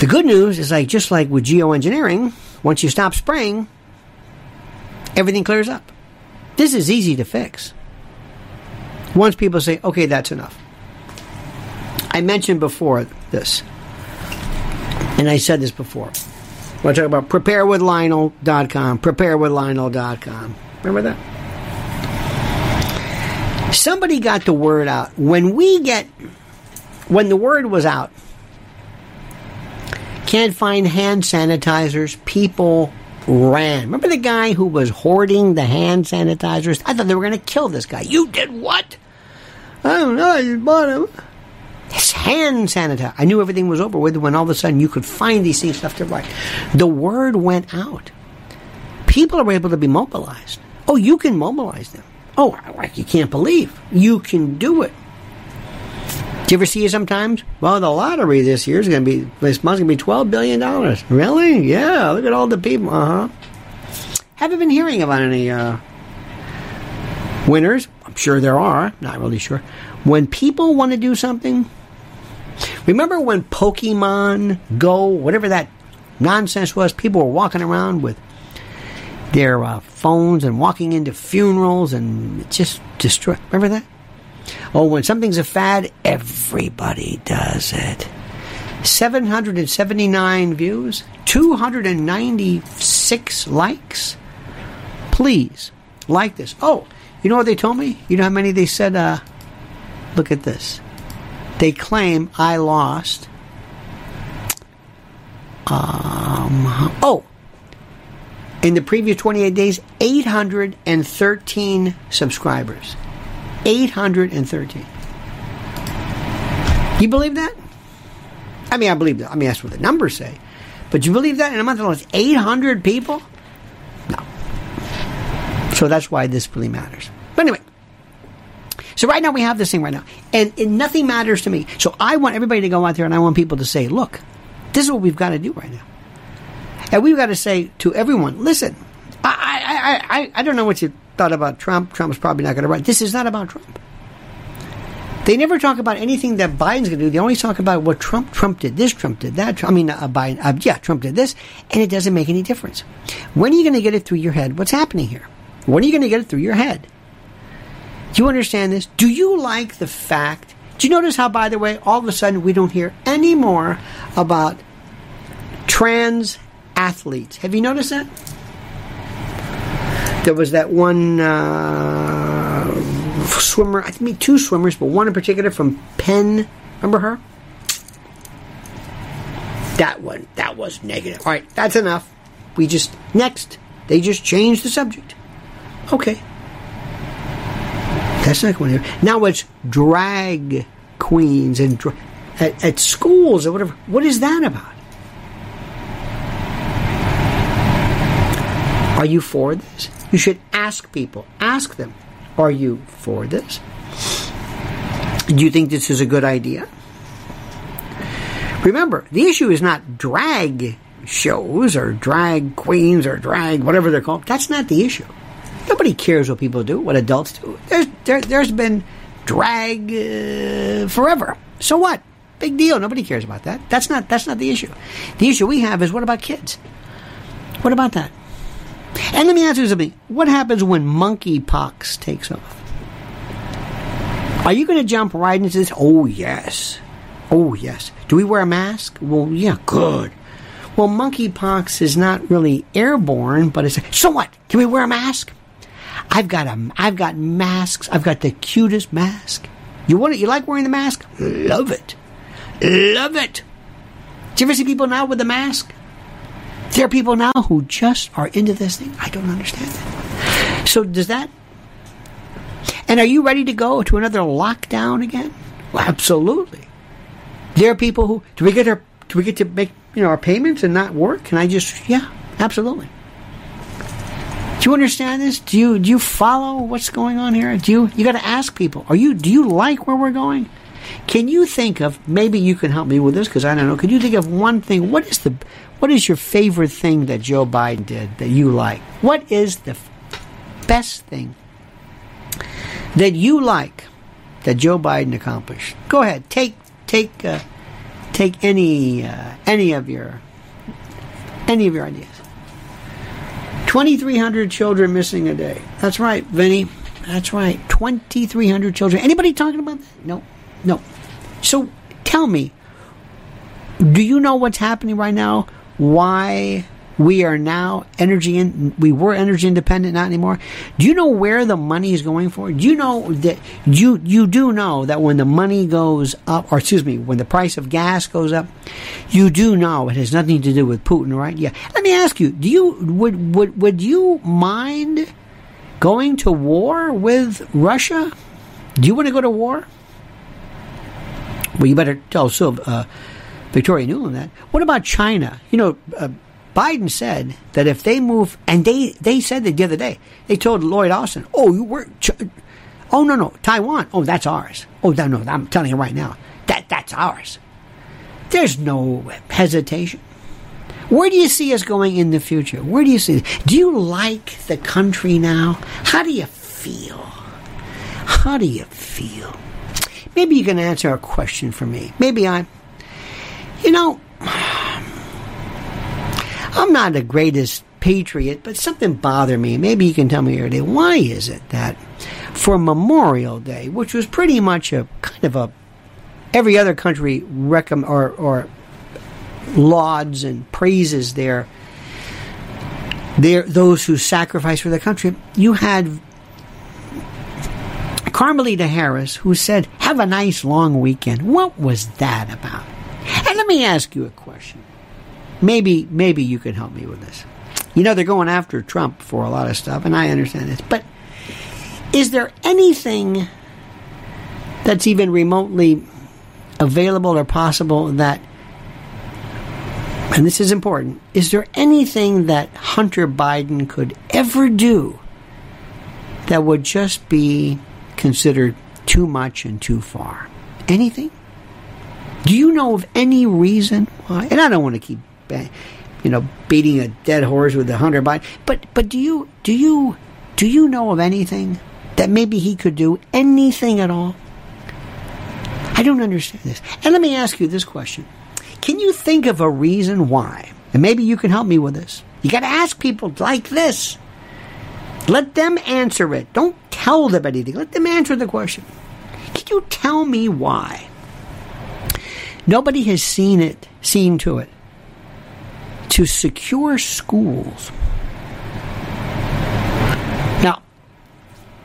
The good news is like just like with geoengineering, once you stop spraying, everything clears up. This is easy to fix. Once people say, okay, that's enough. I mentioned before this, and I said this before. We'll talk about preparewithlionel.com, preparewithlionel.com. Remember that? Somebody got the word out. When we get, when the word was out, can't find hand sanitizers, people ran. Remember the guy who was hoarding the hand sanitizers? I thought they were going to kill this guy. You did what? I don't know. I just bought them. Hand sanitizer. I knew everything was over with when all of a sudden you could find these things left and right. The word went out. People are able to be mobilized. Oh, you can mobilize them. Oh, like you can't believe. You can do it. Do you ever see it sometimes? Well, the lottery this year is going to be, this month's going to be $12 billion. Really? Yeah, look at all the people. Uh huh. Haven't been hearing about any uh, winners. I'm sure there are. Not really sure. When people want to do something, remember when Pokemon Go, whatever that nonsense was, people were walking around with their uh, phones and walking into funerals and just destroy. Remember that? Oh, when something's a fad, everybody does it. 779 views, 296 likes. Please like this. Oh, you know what they told me? You know how many they said? Uh, look at this. They claim I lost. Um, oh, in the previous 28 days, 813 subscribers. 813. You believe that? I mean, I believe that. I mean, that's what the numbers say. But you believe that in a month alone, it's 800 people? No. So that's why this really matters. But anyway, so right now we have this thing right now, and, and nothing matters to me. So I want everybody to go out there, and I want people to say, "Look, this is what we've got to do right now," and we've got to say to everyone, "Listen, I I I, I don't know what you thought about Trump. Trump's probably not going to run. This is not about Trump." They never talk about anything that Biden's going to do. They always talk about what Trump Trump did this, Trump did that. I mean, uh, Biden, uh, yeah, Trump did this, and it doesn't make any difference. When are you going to get it through your head? What's happening here? When are you going to get it through your head? Do you understand this? Do you like the fact? Do you notice how, by the way, all of a sudden we don't hear any more about trans athletes? Have you noticed that? There was that one uh, swimmer, I think two swimmers, but one in particular from Penn. Remember her? That one, that was negative. All right, that's enough. We just, next, they just changed the subject. Okay. That's not going here. Now it's drag queens and dra- at, at schools or whatever. What is that about? Are you for this? You should ask people. Ask them. Are you for this? Do you think this is a good idea? Remember, the issue is not drag shows or drag queens or drag whatever they're called. That's not the issue. Nobody cares what people do, what adults do. There's there, has been drag uh, forever. So what? big deal. Nobody cares about that. That's not that's not the issue. The issue we have is what about kids? What about that? And let me ask you something. What happens when monkeypox takes off? Are you going to jump right into this? Oh, yes. Oh, yes. Do we wear a mask? Well, yeah, good. Well, monkeypox is not really airborne, but it's so what? Can we wear a mask? I've got a, I've got masks. I've got the cutest mask. You want it? You like wearing the mask? Love it, love it. Do you ever see people now with the mask? There are people now who just are into this thing. I don't understand it. So does that? And are you ready to go to another lockdown again? Well, absolutely. There are people who do we get our do we get to make you know our payments and not work? Can I just yeah, absolutely. Do you understand this? Do you do you follow what's going on here? Do you you got to ask people? Are you do you like where we're going? Can you think of maybe you can help me with this because I don't know. Could you think of one thing? What is the what is your favorite thing that Joe Biden did that you like? What is the best thing that you like that Joe Biden accomplished? Go ahead, take take uh, take any uh, any of your any of your ideas. Twenty three hundred children missing a day. That's right, Vinny. That's right. Twenty three hundred children. Anybody talking about that? No, no. So tell me, do you know what's happening right now? Why we are now energy in, we were energy independent, not anymore. Do you know where the money is going for? Do you know that you you do know that when the money goes up, or excuse me, when the price of gas goes up, you do know it has nothing to do with Putin, right? Yeah. Let me ask you: Do you would would would you mind going to war with Russia? Do you want to go to war? Well, you better tell so uh, Victoria Nuland that. What about China? You know. Uh, Biden said that if they move, and they, they said that the other day, they told Lloyd Austin, oh, you were, oh, no, no, Taiwan, oh, that's ours. Oh, no, no, I'm telling you right now, that, that's ours. There's no hesitation. Where do you see us going in the future? Where do you see? Do you like the country now? How do you feel? How do you feel? Maybe you can answer a question for me. Maybe I, you know, I'm not the greatest patriot, but something bothered me. Maybe you can tell me today. Why is it that for Memorial Day, which was pretty much a kind of a every other country recomm or, or lauds and praises their their those who sacrifice for their country, you had Carmelita Harris who said, "Have a nice long weekend." What was that about? And let me ask you a question maybe maybe you can help me with this. You know they're going after Trump for a lot of stuff, and I understand this. But is there anything that's even remotely available or possible that and this is important, is there anything that Hunter Biden could ever do that would just be considered too much and too far? Anything? Do you know of any reason why? And I don't want to keep you know, beating a dead horse with a Hunter Biden. But but do you do you do you know of anything that maybe he could do anything at all? I don't understand this. And let me ask you this question: Can you think of a reason why? And maybe you can help me with this. You got to ask people like this. Let them answer it. Don't tell them anything. Let them answer the question. Can you tell me why? Nobody has seen it, seen to it to secure schools. Now,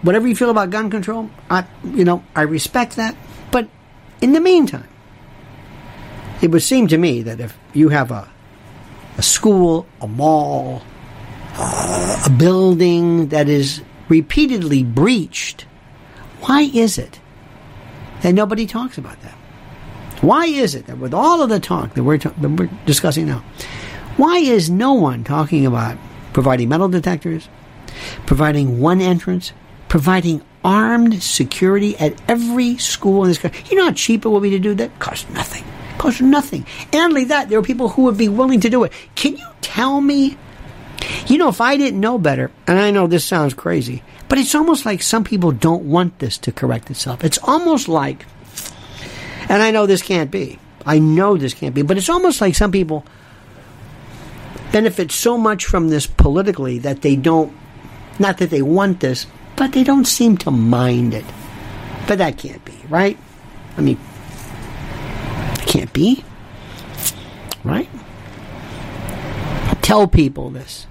whatever you feel about gun control, I, you know, I respect that. But in the meantime, it would seem to me that if you have a, a school, a mall, uh, a building that is repeatedly breached, why is it that nobody talks about that? Why is it that with all of the talk that we're, that we're discussing now, why is no one talking about providing metal detectors, providing one entrance, providing armed security at every school in this country? You know how cheap it will be to do that? Costs nothing. Costs nothing. And like that, there are people who would be willing to do it. Can you tell me? You know, if I didn't know better, and I know this sounds crazy, but it's almost like some people don't want this to correct itself. It's almost like, and I know this can't be, I know this can't be. But it's almost like some people benefit so much from this politically that they don't, not that they want this, but they don't seem to mind it. But that can't be, right? I mean, can't be, right? Tell people this.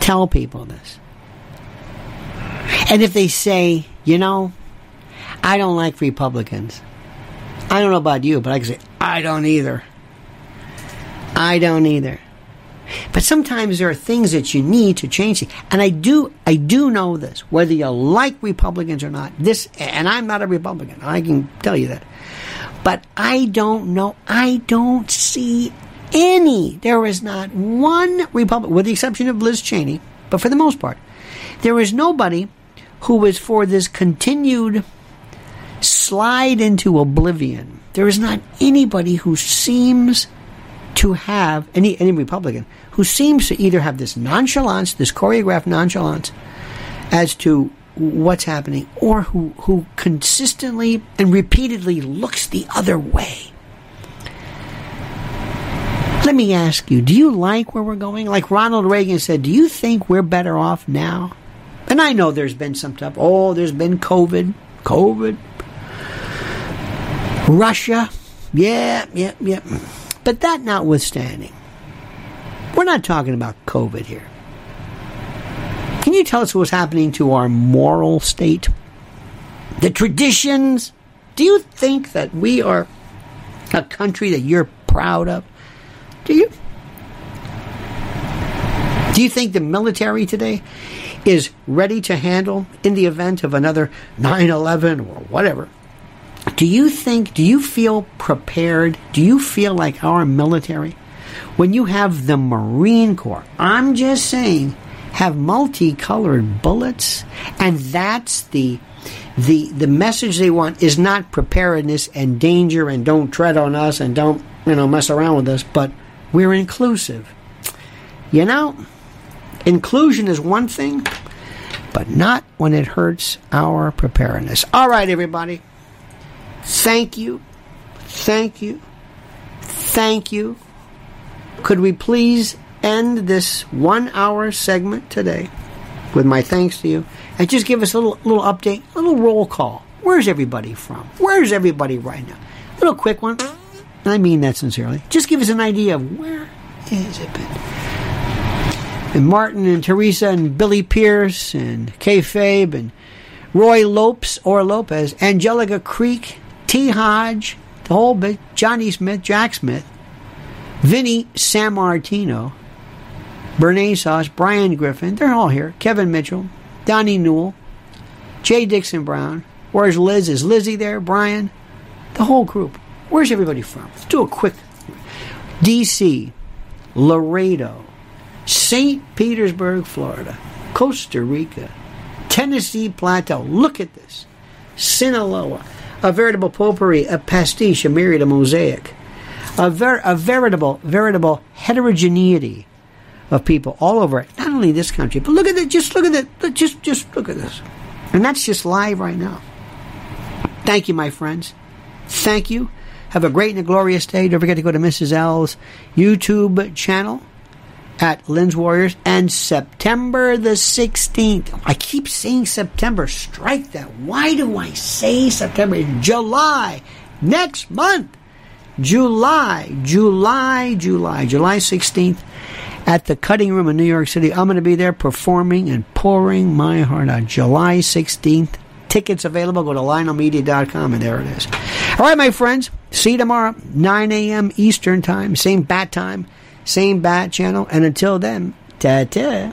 Tell people this. And if they say, you know, I don't like Republicans. I don't know about you, but I can say, I don't either. I don't either. But sometimes there are things that you need to change. And I do, I do know this, whether you like Republicans or not. This, and I'm not a Republican. I can tell you that. But I don't know. I don't see any. There is not one Republican, with the exception of Liz Cheney, but for the most part, there is nobody who is for this continued slide into oblivion. There is not anybody who seems to have any any Republican who seems to either have this nonchalance, this choreographed nonchalance, as to what's happening, or who who consistently and repeatedly looks the other way. Let me ask you, do you like where we're going? Like Ronald Reagan said, do you think we're better off now? And I know there's been some stuff. Oh, there's been COVID. COVID. Russia. Yeah, yeah, yeah. But that notwithstanding, we're not talking about COVID here. Can you tell us what's happening to our moral state? The traditions? Do you think that we are a country that you're proud of? Do you? Do you think the military today is ready to handle in the event of another 9 11 or whatever? Do you think, do you feel prepared? Do you feel like our military, when you have the Marine Corps, I'm just saying, have multicolored bullets, and that's the the the message they want is not preparedness and danger and don't tread on us and don't you know mess around with us, but we're inclusive. You know, inclusion is one thing, but not when it hurts our preparedness. All right, everybody. Thank you. Thank you. Thank you. Could we please end this one hour segment today with my thanks to you and just give us a little, little update, a little roll call. Where's everybody from? Where's everybody right now? A little quick one. I mean that sincerely. Just give us an idea of where is it been? And Martin and Teresa and Billy Pierce and Kay Fabe and Roy Lopes or Lopez, Angelica Creek, T. Hodge, the whole bit, Johnny Smith, Jack Smith, Vinny Sammartino, Bernays Sauce, Brian Griffin, they're all here. Kevin Mitchell, Donnie Newell, Jay Dixon Brown. Where's Liz? Is Lizzie there? Brian? The whole group. Where's everybody from? Let's do a quick DC, Laredo, St. Petersburg, Florida, Costa Rica, Tennessee Plateau. Look at this. Sinaloa, a veritable potpourri, a pastiche, a myriad, a mosaic, a, ver- a veritable, veritable heterogeneity of people all over it. not only this country, but look at it. Just look at it. Just, just look at this, and that's just live right now. Thank you, my friends. Thank you. Have a great and a glorious day. Don't forget to go to Mrs. L's YouTube channel at Lynn's Warriors and September the 16th. I keep saying September. Strike that. Why do I say September? July. Next month. July. July. July. July 16th at the Cutting Room in New York City. I'm going to be there performing and pouring my heart out. July 16th. Tickets available. Go to lionelmedia.com and there it is. All right, my friends. See you tomorrow, 9 a.m. Eastern Time. Same bat time, same bat channel. And until then, ta ta.